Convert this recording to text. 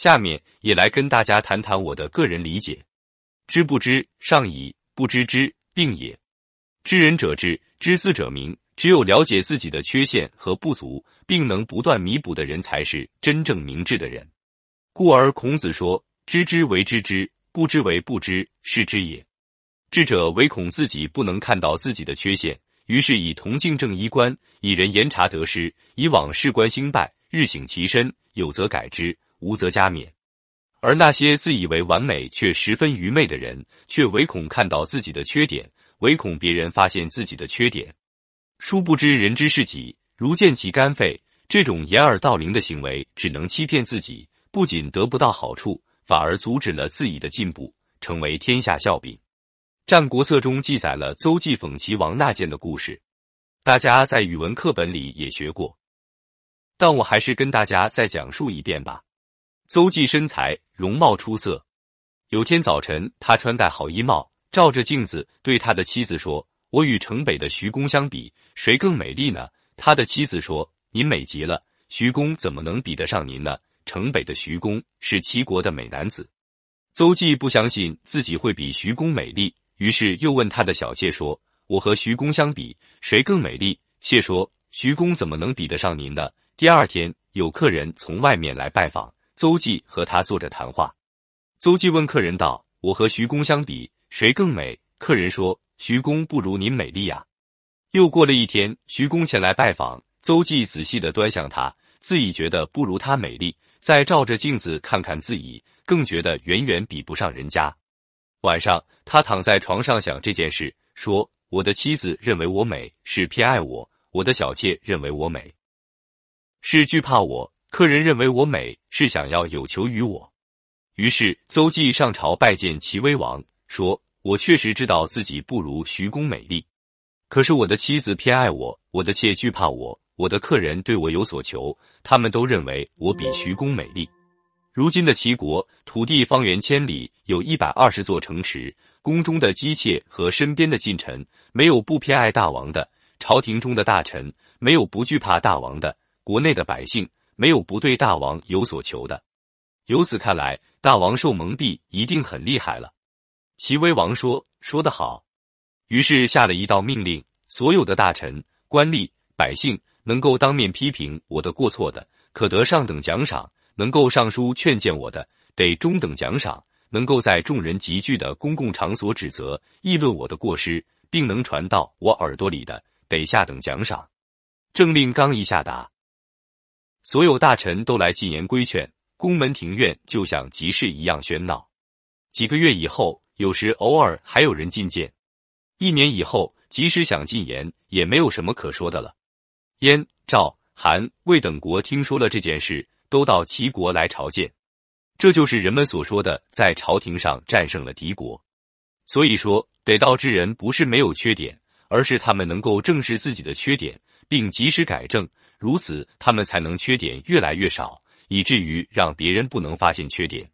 下面也来跟大家谈谈我的个人理解。知不知，上矣；不知之，病也。知人者智，知自者明。只有了解自己的缺陷和不足，并能不断弥补的人，才是真正明智的人。故而孔子说：“知之为知之，不知为不知，是知也。”智者唯恐自己不能看到自己的缺陷，于是以铜镜正衣冠，以人言察得失，以往事观兴败，日省其身，有则改之，无则加勉。而那些自以为完美却十分愚昧的人，却唯恐看到自己的缺点，唯恐别人发现自己的缺点。殊不知人之是己，如见其肝肺。这种掩耳盗铃的行为，只能欺骗自己，不仅得不到好处，反而阻止了自己的进步，成为天下笑柄。《战国策》中记载了邹忌讽齐王纳谏的故事，大家在语文课本里也学过，但我还是跟大家再讲述一遍吧。邹忌身材容貌出色，有天早晨，他穿戴好衣帽，照着镜子对他的妻子说。我与城北的徐公相比，谁更美丽呢？他的妻子说：“您美极了，徐公怎么能比得上您呢？”城北的徐公是齐国的美男子。邹忌不相信自己会比徐公美丽，于是又问他的小妾说：“我和徐公相比，谁更美丽？”妾说：“徐公怎么能比得上您呢？”第二天，有客人从外面来拜访，邹忌和他坐着谈话。邹忌问客人道：“我和徐公相比，谁更美？”客人说。徐公不如您美丽呀。又过了一天，徐公前来拜访，邹忌仔细的端详他，自己觉得不如他美丽，再照着镜子看看自己，更觉得远远比不上人家。晚上，他躺在床上想这件事，说：“我的妻子认为我美，是偏爱我；我的小妾认为我美，是惧怕我；客人认为我美，是想要有求于我。”于是，邹忌上朝拜见齐威王，说。我确实知道自己不如徐公美丽，可是我的妻子偏爱我，我的妾惧怕我，我的客人对我有所求，他们都认为我比徐公美丽。如今的齐国土地方圆千里，有一百二十座城池，宫中的姬妾和身边的近臣，没有不偏爱大王的；朝廷中的大臣，没有不惧怕大王的；国内的百姓，没有不对大王有所求的。由此看来，大王受蒙蔽一定很厉害了。齐威王说：“说得好。”于是下了一道命令：所有的大臣、官吏、百姓，能够当面批评我的过错的，可得上等奖赏；能够上书劝谏我的，得中等奖赏；能够在众人集聚的公共场所指责、议论我的过失，并能传到我耳朵里的，得下等奖赏。政令刚一下达，所有大臣都来进言规劝，宫门庭院就像集市一样喧闹。几个月以后。有时偶尔还有人进谏，一年以后，即使想进言，也没有什么可说的了。燕、赵、韩、魏等国听说了这件事，都到齐国来朝见。这就是人们所说的在朝廷上战胜了敌国。所以说，得道之人不是没有缺点，而是他们能够正视自己的缺点，并及时改正，如此他们才能缺点越来越少，以至于让别人不能发现缺点。